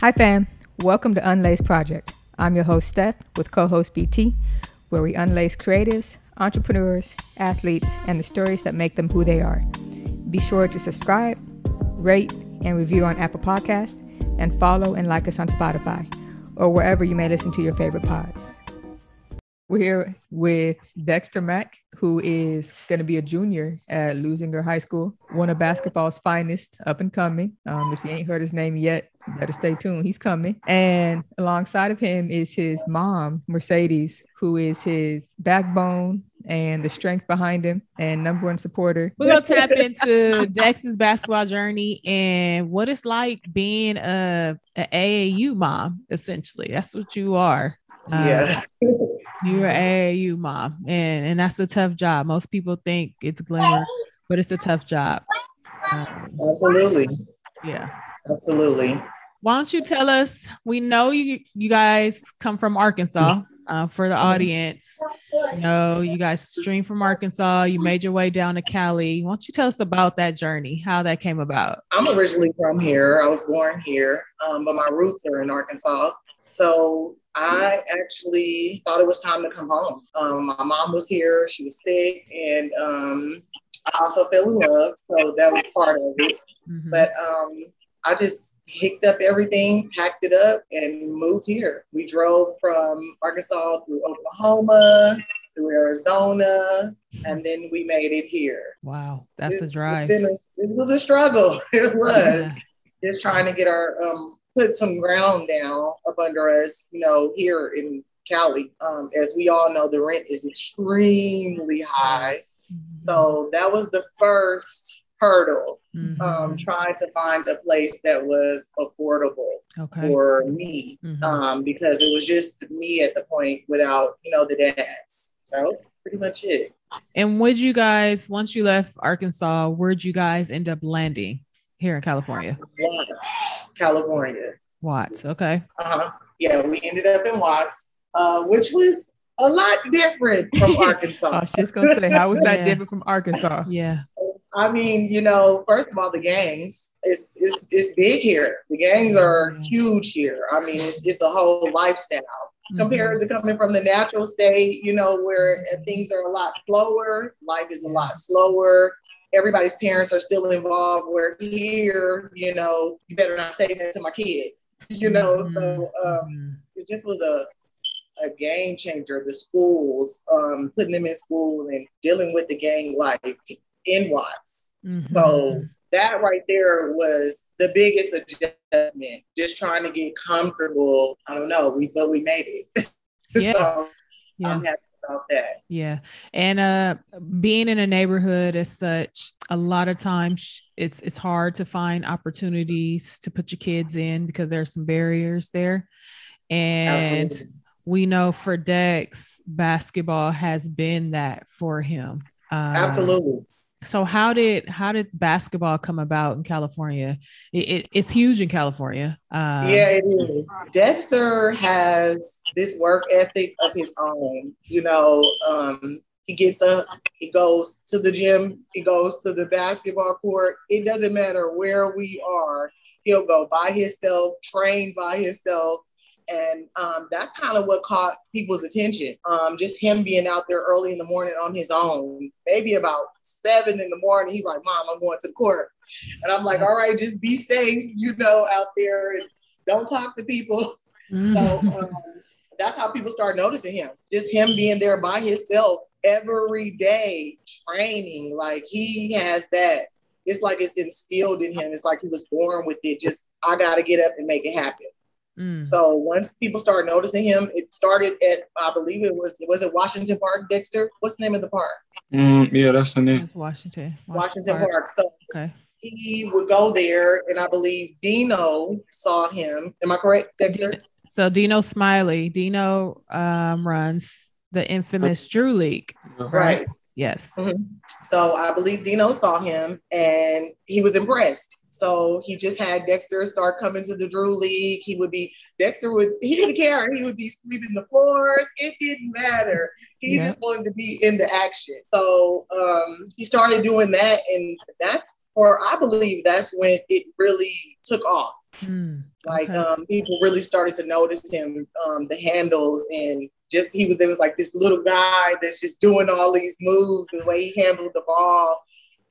Hi, fam. Welcome to Unlace Project. I'm your host, Steph, with co host BT, where we unlace creatives, entrepreneurs, athletes, and the stories that make them who they are. Be sure to subscribe, rate, and review on Apple Podcast, and follow and like us on Spotify or wherever you may listen to your favorite pods. We're here with Dexter Mack, who is going to be a junior at Leuzinger High School, one of basketball's finest up and coming. Um, if you ain't heard his name yet, better stay tuned. He's coming. And alongside of him is his mom, Mercedes, who is his backbone and the strength behind him and number one supporter. We're gonna tap into Dex's basketball journey and what it's like being a, a AAU mom, essentially. That's what you are. Yeah. You're an AAU mom, and and that's a tough job. Most people think it's glamour, but it's a tough job. Um, Absolutely. Yeah. Absolutely. Why don't you tell us? We know you you guys come from Arkansas. Uh, for the audience, you know, you guys stream from Arkansas. You made your way down to Cali. Why don't you tell us about that journey? How that came about? I'm originally from here. I was born here, um, but my roots are in Arkansas. So I actually thought it was time to come home. Um, my mom was here, she was sick, and um, I also fell in love. So that was part of it. Mm-hmm. But um, I just picked up everything, packed it up, and moved here. We drove from Arkansas through Oklahoma, through Arizona, and then we made it here. Wow, that's it, a drive. A, this was a struggle. It was yeah. just trying to get our um, put some ground down up under us, you know, here in Cali. Um, as we all know, the rent is extremely high. Mm-hmm. So that was the first hurdle, mm-hmm. um, trying to find a place that was affordable okay. for me, mm-hmm. um, because it was just me at the point without, you know, the dads. That was pretty much it. And would you guys, once you left Arkansas, where'd you guys end up landing? Here in California? Watts, California. Watts, okay. Uh-huh. Yeah, we ended up in Watts, uh, which was a lot different from Arkansas. I was just gonna say, how was that yeah. different from Arkansas? Yeah. I mean, you know, first of all, the gangs it's it's it's big here. The gangs are huge here. I mean, it's it's a whole lifestyle mm-hmm. compared to coming from the natural state. You know, where things are a lot slower. Life is a lot slower everybody's parents are still involved. Where here, you know, you better not say that to my kid, you know. Mm-hmm. So um, mm-hmm. it just was a a game changer. The schools, um, putting them in school and dealing with the gang life in Watts. Mm-hmm. So that right there was the biggest adjustment. Just trying to get comfortable. I don't know, we but we made it. Yeah. so yeah. I'm happy about that. Yeah. And uh being in a neighborhood as such, a lot of times it's it's hard to find opportunities to put your kids in because there's some barriers there. And Absolutely. we know for Dex, basketball has been that for him. Uh, Absolutely so how did how did basketball come about in California? It, it, it's huge in California. Um, yeah, it is. Dexter has this work ethic of his own. You know, um, he gets up, he goes to the gym, he goes to the basketball court. It doesn't matter where we are. He'll go by himself, train by himself, and um, that's kind of what caught people's attention. Um, just him being out there early in the morning on his own, maybe about seven in the morning. He's like, Mom, I'm going to the court. And I'm like, All right, just be safe, you know, out there and don't talk to people. Mm-hmm. So um, that's how people start noticing him. Just him being there by himself every day, training. Like he has that. It's like it's instilled in him. It's like he was born with it. Just, I got to get up and make it happen. Mm. So once people started noticing him, it started at I believe it was was it Washington Park, Dexter? What's the name of the park? Mm, yeah, that's the name. It's Washington. Washington, Washington Park. Park. So okay. he would go there, and I believe Dino saw him. Am I correct, Dexter? So Dino Smiley, Dino um, runs the infamous Drew League, right? right. Yes. Mm-hmm. So I believe Dino saw him and he was impressed. So he just had Dexter start coming to the Drew League. He would be Dexter would he didn't care. He would be sweeping the floors. It didn't matter. He yeah. just wanted to be in the action. So um, he started doing that, and that's or I believe that's when it really took off. Mm, Like um, people really started to notice him, um, the handles, and just he was there was like this little guy that's just doing all these moves, the way he handled the ball,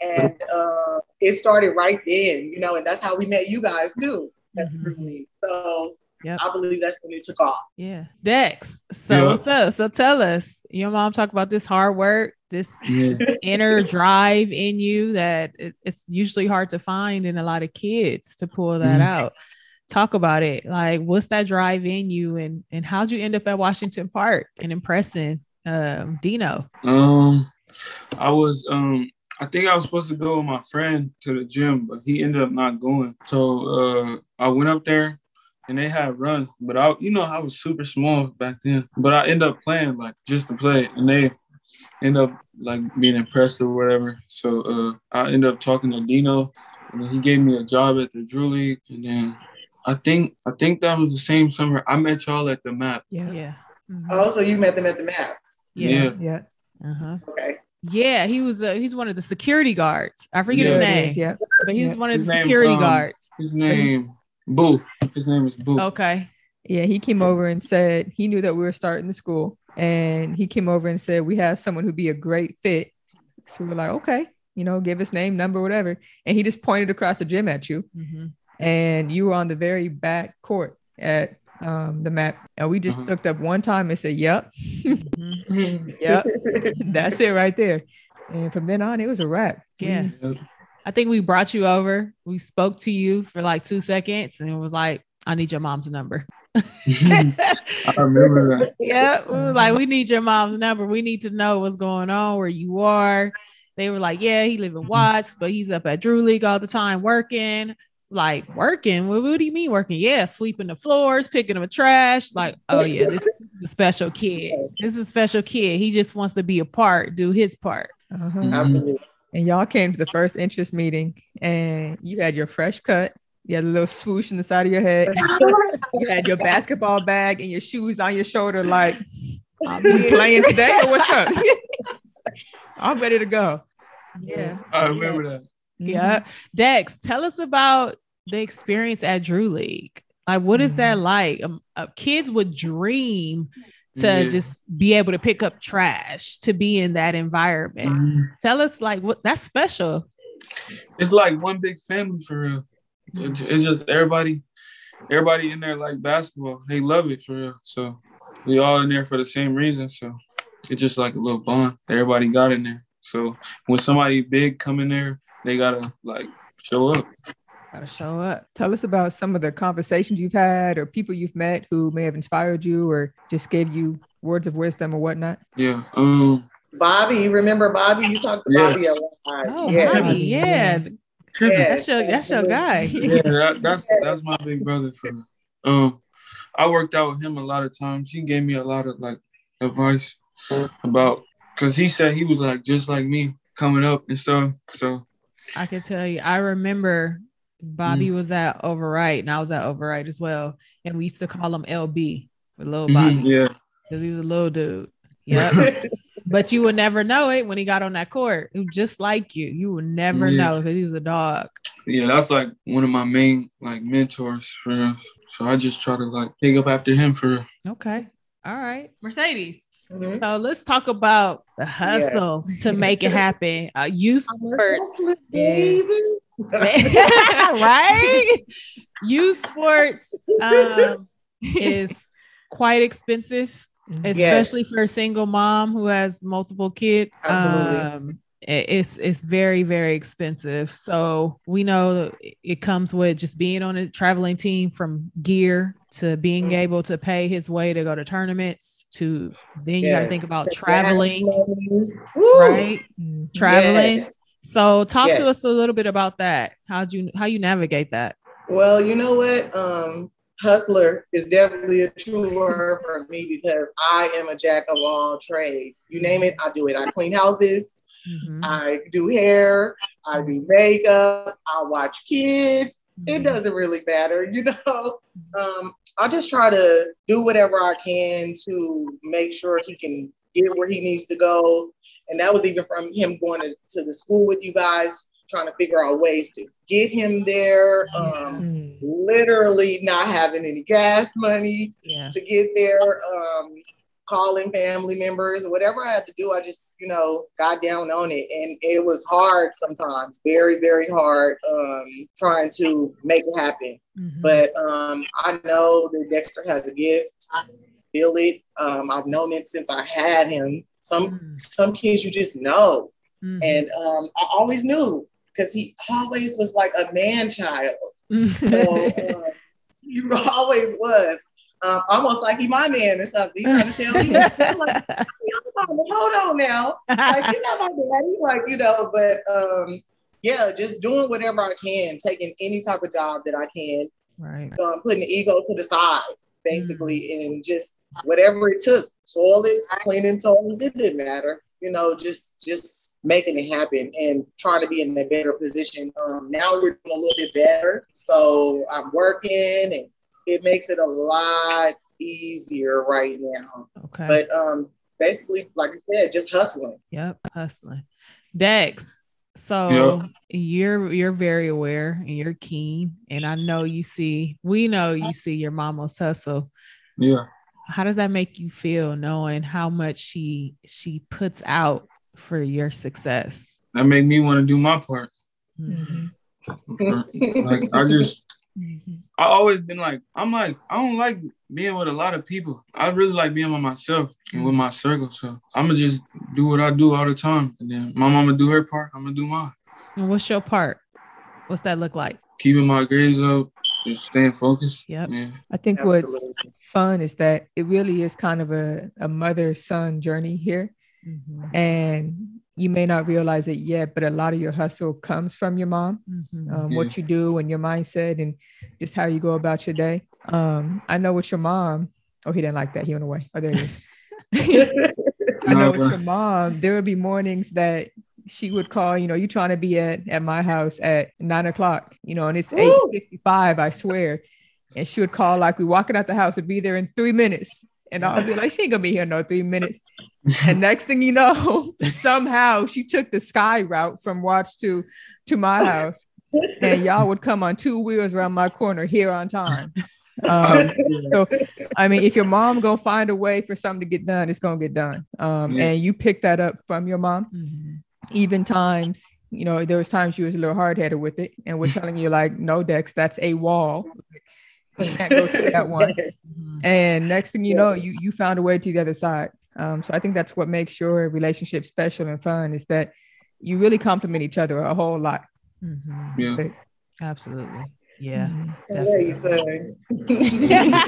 and uh, it started right then, you know, and that's how we met you guys too at the Mhm. Drew League. So Yep. I believe that's when it took off. Yeah. Dex. So Yeah. what's up? So tell us. Your mom talk about this hard work, this Yeah. inner drive in you that it, it's usually hard to find in a lot of kids to pull that Mhm. out. Talk about it. Like what's that drive in you and and how'd you end up at Washington Park and impressing um Dino? Um, I was um, I think I was supposed to go with my friend to the gym, but he ended up not going. So uh, I went up there, and they had runs, but I, you know, I was super small back then. But I ended up playing like just to play, and they end up like being impressed or whatever. So uh, I ended up talking to Dino, and then he gave me a job at the Drew League, and then. I think I think that was the same summer I met y'all at the map. Yeah. Yeah. Mhm. Oh, so you met them at the maps. Yeah. Yeah. Uh-huh. Okay. Yeah, he was uh, he's one of the security guards. I forget Yeah. his name, is, Yeah. but he was Yeah. one of His the name, security um, guards. His name Boo. His name is Boo. Okay. Yeah. He came over and said he knew that we were starting the school, and he came over and said we have someone who'd be a great fit. So we we're like, okay, you know, give his name, number, whatever, and he just pointed across the gym at you, Mhm. and you were on the very back court at um, the map, and we just Uh-huh. looked up one time and said, "Yep, Mhm. yep, that's it right there." And from then on, it was a wrap. Yeah. Yep. I think we brought you over. We spoke to you for like two seconds and it was like, I need your mom's number. I remember that. yeah. We were like, we need your mom's number. We need to know what's going on, where you are. They were like, yeah, he live in Watts, but he's up at Drew League all the time working. Like working? What, what do you mean working? Yeah, sweeping the floors, picking up trash. Like, oh yeah, this is a special kid. This is a special kid. He just wants to be a part, do his part. Uh-huh. Absolutely. And y'all came to the first interest meeting, and you had your fresh cut. You had a little swoosh in the side of your head. you had your basketball bag and your shoes on your shoulder, like, I'm playing today or what's up? I'm ready to go. Yeah. I remember that. Yeah. Dex, tell us about the experience at Drew League. Like, what is that like? Um, uh, kids would dream to Yeah. just be able to pick up trash, to be in that environment. Mhm. Tell us, like, what that's special. It's like one big family for real. It's just everybody, everybody in there like basketball. They love it for real. So we all in there for the same reason. So it's just like a little bond. Everybody got in there. So when somebody big come in there, they gotta like show up. Gotta show up. Tell us about some of the conversations you've had or people you've met who may have inspired you or just gave you words of wisdom or whatnot. Yeah. Um. Bobby, remember Bobby? You talked to Bobby a lot. Oh, yeah. Bobby, yeah. Yeah. That's your that's your guy. yeah, that, that's that's my big brother for real. Um, I worked out with him a lot of times. He gave me a lot of like advice about because he said he was like just like me coming up and stuff. So I can tell you, I remember Bobby was at Overright and I was at Overright as well. And we used to call him LB, the little mhm, Bobby, yeah, because he was a little dude. Yep. but you would never know it when he got on that court. He was just like you. You would never Yeah. know because he was a dog. yeah, that's like one of my main like mentors for real. So I just try to like pick up after him for. Okay. All right. Mercedes. Mhm. So let's talk about the hustle to make it happen. Uh, youth sports. Baby. right? Youth sports um, is quite expensive, especially for a single mom who has multiple kids. Absolutely. Um, it's it's very very expensive. So we know it comes with just being on a traveling team from gear to being Mm. able to pay his way to go to tournaments to then you got to think about To traveling, gas money. Woo. right? Traveling. Yes. So talk Yes. to us a little bit about that. How'd you how you navigate that? Well, you know what? Um, hustler is definitely a true word for me because I am a jack of all trades. You name it, I do it. I clean houses, Mhm. I do hair, I do makeup, I watch kids. Mm-hmm. It doesn't really matter, you know. Um, I just try to do whatever I can to make sure he can get where he needs to go. And that was even from him going to, to the school with you guys trying to figure out ways to get him there. Um, Mm. literally not having any gas money Yeah. to get there. Um, calling family members, whatever I had to do, I just, you know, got down on it. And it was hard sometimes, very, very hard um, trying to make it happen. Mhm. But um, I know that Dexter has a gift. Feel it. Um, I've known it since I had him. Some Mm. some kids you just know, Mhm. and um, I always knew because he always was like a man child. So Mhm. um, he always was. Um, almost like he my man or something. He trying to tell me, I'm like, hold on now. Like, you're not my daddy. Like, you know, but um, yeah, just doing whatever I can, taking any type of job that I can, right. um, putting the ego to the side, basically, and just whatever it took, toilets, cleaning toilets, it didn't matter. You know, just just making it happen and trying to be in a better position. Um, now we're doing a little bit better, so I'm working, and it makes it a lot easier right now. Okay. But um, basically, like I said, just hustling. Yep, hustling. Dex, so you're you're very aware and you're keen, and I know you see, we know you see your mama's hustle. Yeah. How does that make you feel knowing how much she she puts out for your success? That made me want to do my part. Mhm. like I just Mhm. I always been like, I'm like, I don't like being with a lot of people. I really like being by myself and with my circle. So I'm gonna just do what I do all the time. And then my mama do her part, I'm gonna do mine. And what's your part? What's that look like? Keeping my grades up, just staying focused. Yep. Yeah. I think what's fun is that it really is kind of a, a mother son journey here. Mhm. And you may not realize it yet, but a lot of your hustle comes from your mom, Mhm. um, Yeah. what you do and your mindset and just how you go about your day. Um, I know with your mom, oh, he didn't like that. He went away. Oh, there he is. I know No, with your mom, there would be mornings that she would call, you know, you trying to be at, at my house at nine o'clock, you know, and it's Woo! eight fifty-five, I swear. And she would call like we walking out the house, would be there in three minutes. And I'll be like, she ain't gonna be here no three minutes. And next thing you know, somehow she took the sky route from Watts to to my house. And y'all would come on two wheels around my corner here on time. Um, so I mean, if your mom gonna find a way for something to get done, it's gonna get done. Um, Yeah. and you pick that up from your mom. Mhm. Even times, you know, there was times she was a little hard headed with it, and we're telling you like, no, Dex, that's a wall. You can't go through that one. And next thing you know, you you found a way to the other side. Um, so I think that's what makes your relationship special and fun is that you really complement each other a whole lot. Mhm. Yeah. Absolutely. Yeah. Mhm. Yeah, you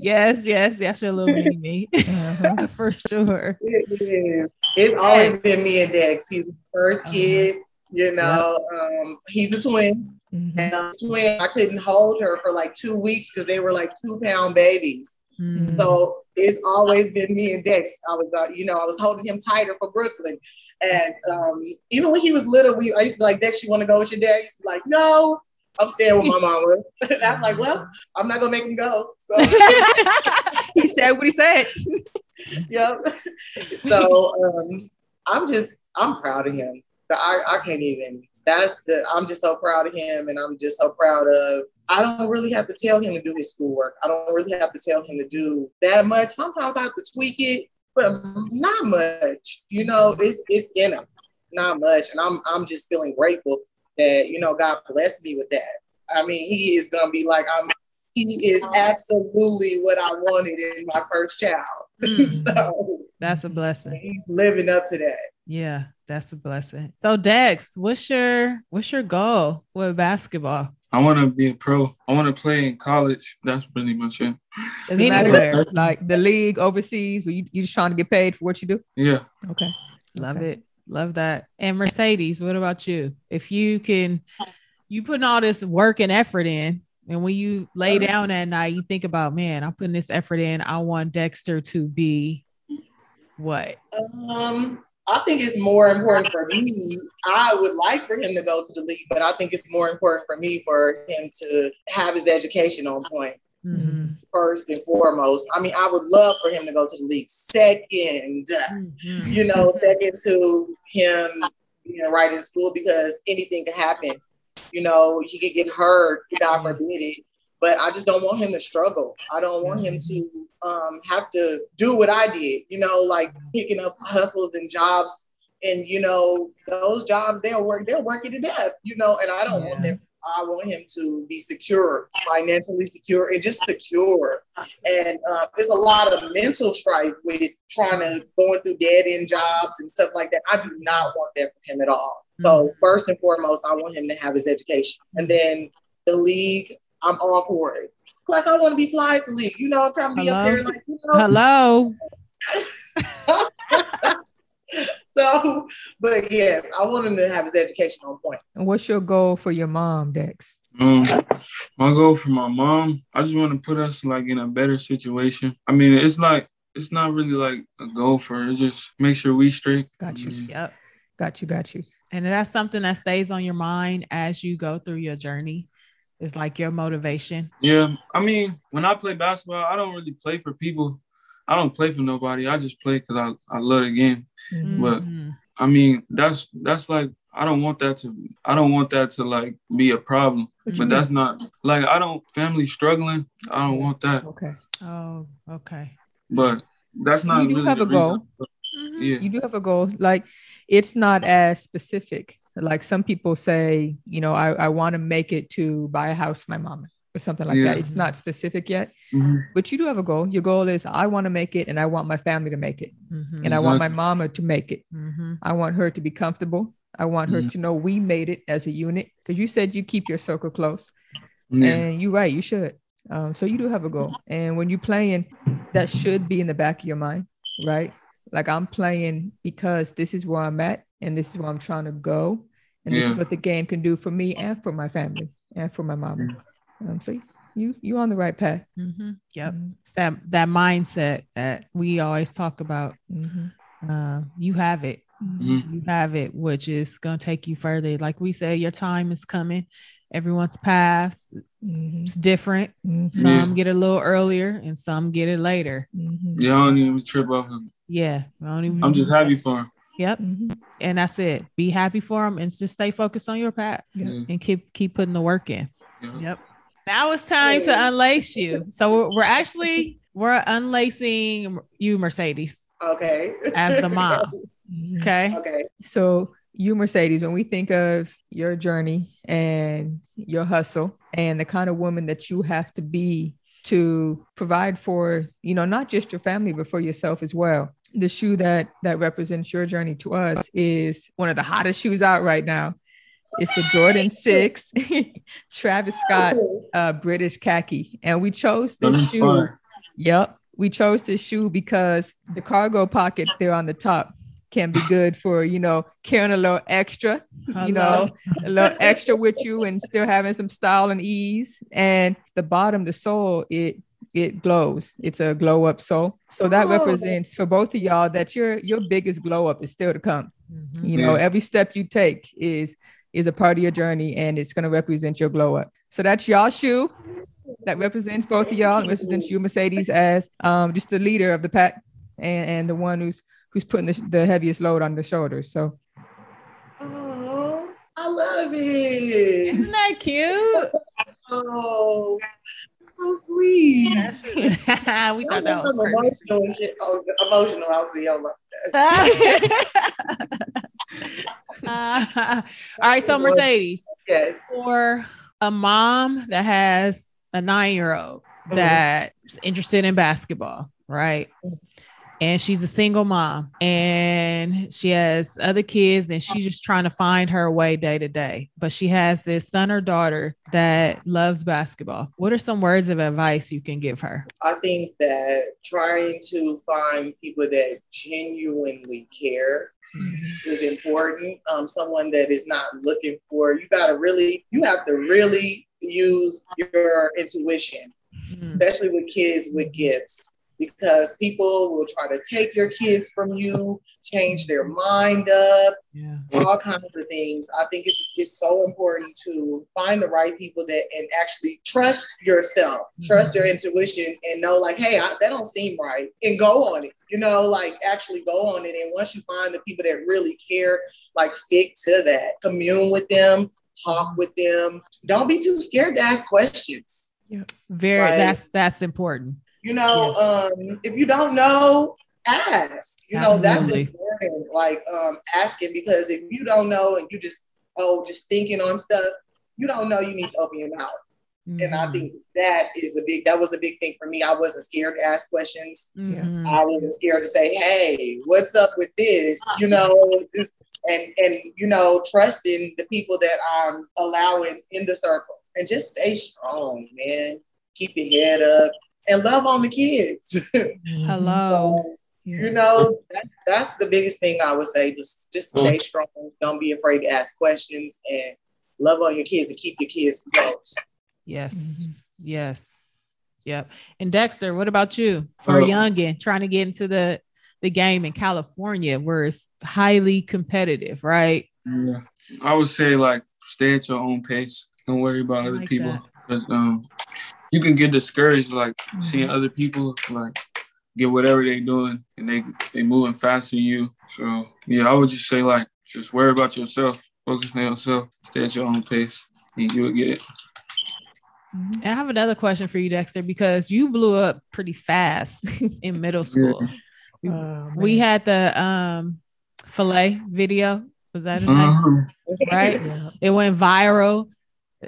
yes, yes, that's your little mini me Uh-huh. for sure. It is. It's always been me and Dex. He's the 1st Uh-huh. kid. You know, um, he's a twin. Mhm. And a twin. I couldn't hold her for like two weeks because they were like two pound babies. Mhm. So it's always been me and Dex. I was, uh, you know, I was holding him tighter for Brooklyn. And um, even when he was little, we I used to be like, Dex, you want to go with your dad? He's like, no, I'm staying with my mama. and I'm like, well, I'm not gonna make him go. So, he said what he said. yep. So um, I'm just, I'm proud of him. I, I can't even. That's the. I'm just so proud of him, and I'm just so proud of. I don't really have to tell him to do his schoolwork. I don't really have to tell him to do that much. Sometimes I have to tweak it, but not much. You know, it's it's in him, not much, and I'm I'm just feeling grateful that you know God blessed me with that. I mean, he is gonna be like I'm. He is absolutely what I wanted in my first child. Mm. so That's a blessing. he's living up to that. Yeah, that's a blessing. So Dex, what's your what's your goal with basketball? I want to be a pro. I want to play in college. That's pretty much it. Doesn't matter where, like the league overseas, where you you just trying to get paid for what you do. Yeah. Okay. Love Okay. it. Love that. And Mercedes, what about you? If you can, you putting all this work and effort in, and when you lay down at night, you think about, man, I'm putting this effort in. I want Dexter to be what? Um, I think it's more important for me. I would like for him to go to the league, but I think it's more important for me for him to have his education on point Mhm. first and foremost. I mean, I would love for him to go to the league. Second, Mhm. you know, second to him being right in school because anything can happen. You know, he could get hurt, God forbid it. But I just don't want him to struggle. I don't want him to um, have to do what I did, you know, like picking up hustles and jobs. And, you know, those jobs, they'll work, they'll work you to death, you know, and I don't Yeah. want them I want him to be secure, financially secure, and just secure. And uh, there's a lot of mental strife with trying to going through dead end jobs and stuff like that. I do not want that for him at all. So first and foremost, I want him to have his education, and then the league. I'm all for it. Plus, I want to be fly at the league. You know, I'm trying to be up there, like you know. Hello. So, but yes, I want him to have his education on point. And what's your goal for your mom, Dex? Um, my goal for my mom, I just want to put us like in a better situation. I mean, it's like it's not really like a goal for her. It's just make sure we straight. Got you. Yeah. Yep. Got you. Got you. And that's something that stays on your mind as you go through your journey. It's like your motivation. Yeah, I mean, when I play basketball, I don't really play for people. I don't play for nobody. I just play because I, I love the game. Mhm. But-. I mean, that's that's like I don't want that to I don't want that to like be a problem. What you But mean? that's not like I don't family struggling. I don't want that. okay. Oh, okay. But that's not You do really have the a goal. reason. Mhm. Yeah. You do have a goal. Like it's not as specific. Like some people say, you know, I, I want to make it to buy a house for my mama or something like Yeah. that. It's not specific yet, Mhm. but you do have a goal. Your goal is I want to make it and I want my family to make it. Mhm. And I want my mama to make it. Mhm. I want her to be comfortable. I want her to know we made it as a unit. Because you said you keep your circle close. Yeah. And you're right, you should. Um, so you do have a goal. And when you're playing, that should be in the back of your mind, right? Like I'm playing because this is where I'm at and this is where I'm trying to go. And this is what the game can do for me and for my family and for my mama. Um, so you you on the right path. Mhm. Yep. Mhm. It's that that mindset that we always talk about. Mhm. Uh, you have it. Mhm. You have it, which is going to take you further. Like we said, your time is coming. Everyone's path Mhm. is different. Mhm. Some get it a little earlier, and some get it later. Mhm. Yeah, I don't even trip off of it. Yeah, I don't even- I'm just happy for him. Yep, Mhm. and that's it. Be happy for them, and just stay focused on your path, Yeah. Yeah. and keep keep putting the work in. Yeah. Yep. Now it's time to unlace you. So we're, we're actually we're unlacing you, Mercedes, Okay. as the mom. Okay. okay. So, you, Mercedes, when we think of your journey and your hustle and the kind of woman that you have to be to provide for, you know, not just your family, but for yourself as well. The shoe that that represents your journey to us is one of the hottest shoes out right now. It's the Jordan 6 Travis Scott uh, British khaki. And we chose this That's shoe. fire. Yep. We chose this shoe because the cargo pocket there on the top can be good for, you know, carrying a little extra, you know, a little extra with you and still having some style and ease. And the bottom, the sole, it it glows. It's a glow up sole. So that Oh. represents for both of y'all that your your biggest glow up is still to come. Mhm. You know, Yeah. every step you take is is a part of your journey and it's going to represent your glow up. So that's y'all shoe that represents both of y'all and represents you, Mercedes, as um, just the leader of the pack and, and the one who's who's putting the, the heaviest load on the shoulders. So Oh, I love it. Isn't that cute? Oh, so sweet. we thought that was I'm perfect. emotional and shit. Oh, emotional. I'll see you later. Uh, all right, so Mercedes, Yes. for a mom that has a nine year old that's interested in basketball, right? And she's a single mom and she has other kids and she's just trying to find her way day to day. But she has this son or daughter that loves basketball. What are some words of advice you can give her? I think that trying to find people that genuinely care is important. Um, someone that is not looking for, you got to really, you have to really use your intuition, Mm, especially with kids with gifts. Because people will try to take your kids from you, change their mind up, Yeah. all kinds of things. I think it's it's so important to find the right people that and actually trust yourself, trust your mm-hmm. intuition, and know like, hey, I, that don't seem right, and go on it. You know, like actually go on it. And once you find the people that really care, like stick to that, commune with them, talk with them. Don't be too scared to ask questions. Yeah, very Right. that's that's important. You know, um, if you don't know, ask. You know, that's important. Like um, asking because if you don't know and you just oh just thinking on stuff, you don't know. You need to open your mouth. And I Mhm. think that is a big. That was a big thing for me. I wasn't scared to ask questions. Mhm. I wasn't scared to say, "Hey, what's up with this?" You know, and and you know, trusting the people that I'm allowing in the circle, and just stay strong, man. Keep your head up and love on the kids. Hello. So, you know, that, that's the biggest thing I would say. Just just stay strong. Don't be afraid to ask questions and love on your kids and keep your kids close. Yes. Mhm. Yes. Yep. And Dexter, what about you? For a youngin trying to get into the the game in California where it's highly competitive, right? Yeah. I would say like stay at your own pace. Don't worry about I other like people. that. Because um you can get discouraged like seeing other people like get whatever they doing and they they moving faster than you. So yeah, I would just say like just worry about yourself, focus on yourself, stay at your own pace, and you will get it. Mhm. And I have another question for you, Dexter, because you blew up pretty fast in middle school. We- Oh, We had the um filet video. Was that his? Uh-huh. Right? Yeah. It went viral.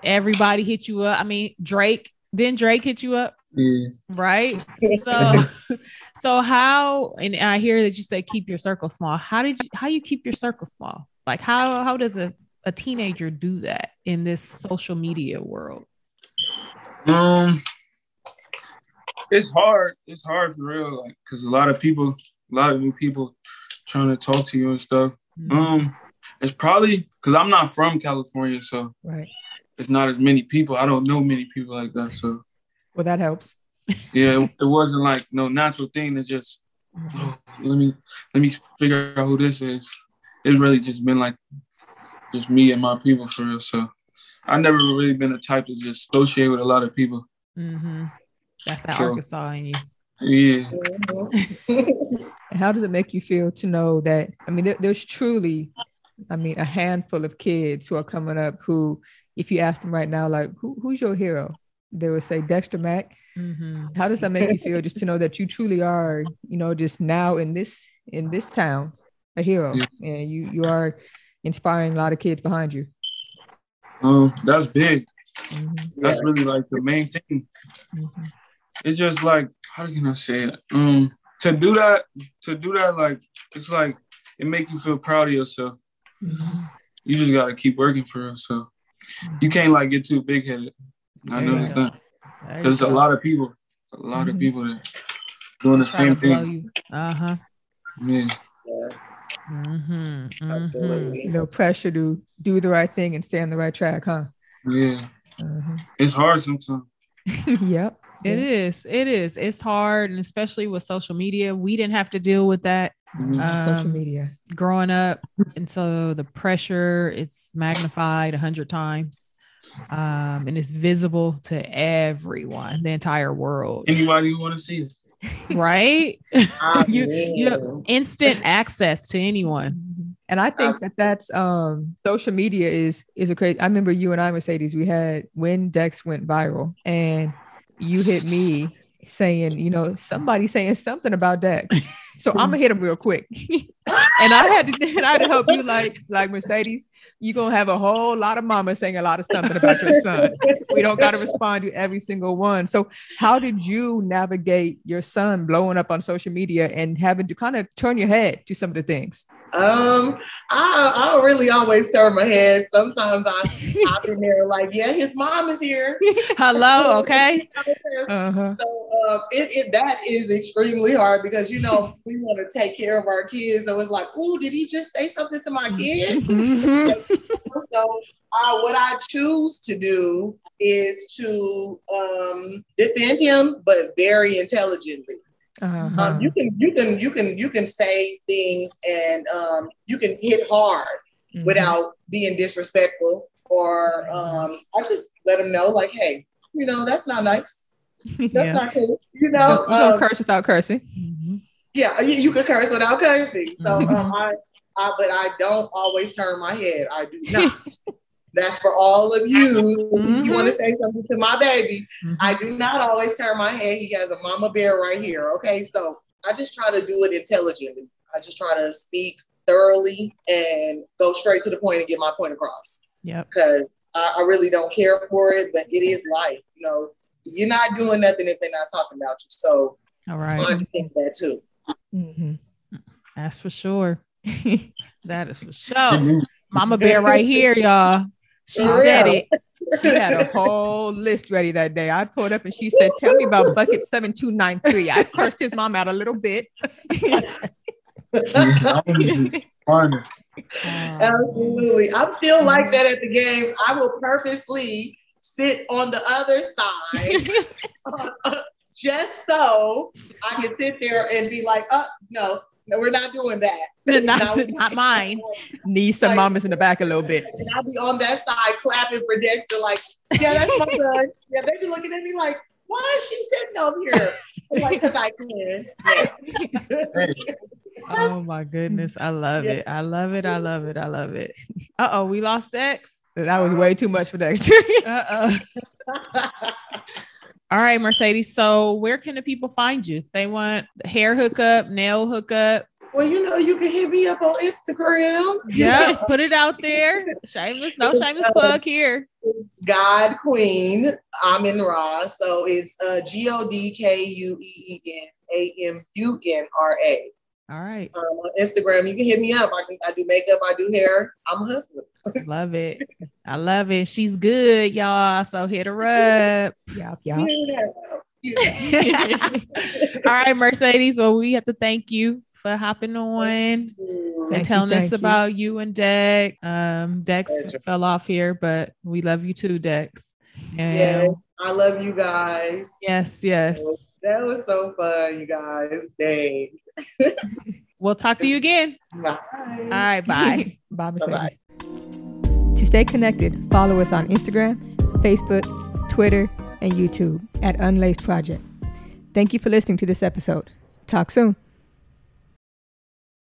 Everybody hit you up. I mean, Drake, didn't Drake hit you up? Yeah. Right. So so how and I hear that you say keep your circle small. How did you how you keep your circle small? Like how how does a, a teenager do that in this social media world? Um, it's hard. It's hard for real, like, cause a lot of people, a lot of new people, trying to talk to you and stuff. Mm-hmm. Um, it's probably cause I'm not from California, so Right. It's not as many people. I don't know many people like that, so Well, that helps. yeah, it, it wasn't like no natural thing to just oh, let me let me figure out who this is. It's really just been like just me and my people for real. So I never really been the type to just associate with a lot of people. Mm-hmm. That's that So- Arkansas in you. Yeah. How does it make you feel to know that? I mean, there, there's truly, I mean, a handful of kids who are coming up who, if you ask them right now, like, who, who's your hero? They would say Dexter Mack. Mm-hmm. How does that make you feel just to know that you truly are, you know, just now in this in this town, a hero, and you you are inspiring a lot of kids behind you. Um, that's big. Mhm, That's really like the main thing. mhm. It's just like how can I say it? Um, to do that, to do that, like it's like it make you feel proud of yourself. Mhm. You just gotta keep working for it. So you can't like get too big headed. I There you noticed go. that. There's a lot of people, a lot of Mhm. people that doing the same thing. Uh huh. Yeah. Yeah, Mm-hmm. Mm-hmm. absolutely. You know, pressure to do the right thing and stay on the right track, huh? Yeah. Uh-huh. It's hard sometimes. yep. It Yeah. is. It is. It's hard, and especially with social media, we didn't have to deal with that Mhm. social Um, media. growing up, and so the pressure it's magnified a hundred times, um, and it's visible to everyone, the entire world, Anybody who want to see it. right? I you you have instant access to anyone. And I think that that's um social media is is a great. I remember you and I, Mercedes, we had when Dex went viral, and you hit me saying, you know, somebody saying something about Dex. So I'm gonna hit him real quick, and I had to and I had to help you like like Mercedes. You're gonna have a whole lot of mama saying a lot of something about your son. We don't got to respond to every single one. So how did you navigate your son blowing up on social media and having to kind of turn your head to some of the things? Um, I I don't really always turn my head. Sometimes I hop in there like, yeah, his mom is here. Hello, okay. Uh-huh. So uh, it, it that is extremely hard because you know we want to take care of our kids. So it's like, oh, did he just say something to my kid? Mhm. so uh, what I choose to do is to um, defend him, but very intelligently. Uh-huh. Um, you can you can you can you can say things and um, you can hit hard Mhm. without being disrespectful or um, I just let them know like, hey, you know, that's not nice. That's yeah. not cool. You You know, don't um, curse without cursing. Mhm. yeah, you, you can curse without cursing. So, Mhm. um, I, I, but I don't always turn my head. I do not. That's for all of you. If you want to say something to my baby, Mhm. I do not always turn my head. He has a mama bear right here. Okay, so I just try to do it intelligently. I just try to speak thoroughly and go straight to the point and get my point across Yeah. because I, I really don't care for it, but it is life. You know, you're not doing nothing if they're not talking about you. So all right. I understand that too. Mhm. That's for sure. that is for sure. Mama Bear right here, y'all. She For said real. it. She had a whole list ready that day. I pulled up and she said, Tell me about bucket 7293. I cursed his mom out a little bit. Absolutely. I'm still like that at the games. I will purposely sit on the other side just so I can sit there and be like, oh, no, no, we're not doing that. not, No. not mine. Need some Like- mamas in the back a little bit. And I'll be on that side clapping for Dexter, like, yeah, that's my son. Yeah, they be looking at me like, why is she sitting over here? I'm like, because I can. Yeah. Oh my goodness. I love Yeah. it. I love it. I love it. I love it. Uh oh, we lost Dex. That was way too much for Dexter. Uh oh. All right, Mercedes. So where can the people find you? If they want hair hookup, nail hookup. well, you know, you can hit me up on Instagram. Yeah, put it out there. Shameless, no shameless plug here. It's God Queen. Amun Ra. So it's uh, G O D K U E E N A M U N R A. All right. Um, on Instagram, you can hit me up. I can I do makeup, I do hair. I'm a hustler. Love it. I love it. She's good, y'all. So hit her up. Yep, yep. Yeah. Yeah. All right, Mercedes. Well, we have to thank you for hopping on Thank and you, telling us thank you. about you and Dex. Um, Dex Pleasure. fell off here, but we love you too, Dex. And Yes, I love you guys. yes, yes. That was so fun, you guys. Dang. We'll talk to you again. Bye. All right, bye. Bye, Bye-bye. Mercedes. To stay connected, follow us on Instagram, Facebook, Twitter, and YouTube at Unlaced Project. Thank you for listening to this episode. Talk soon.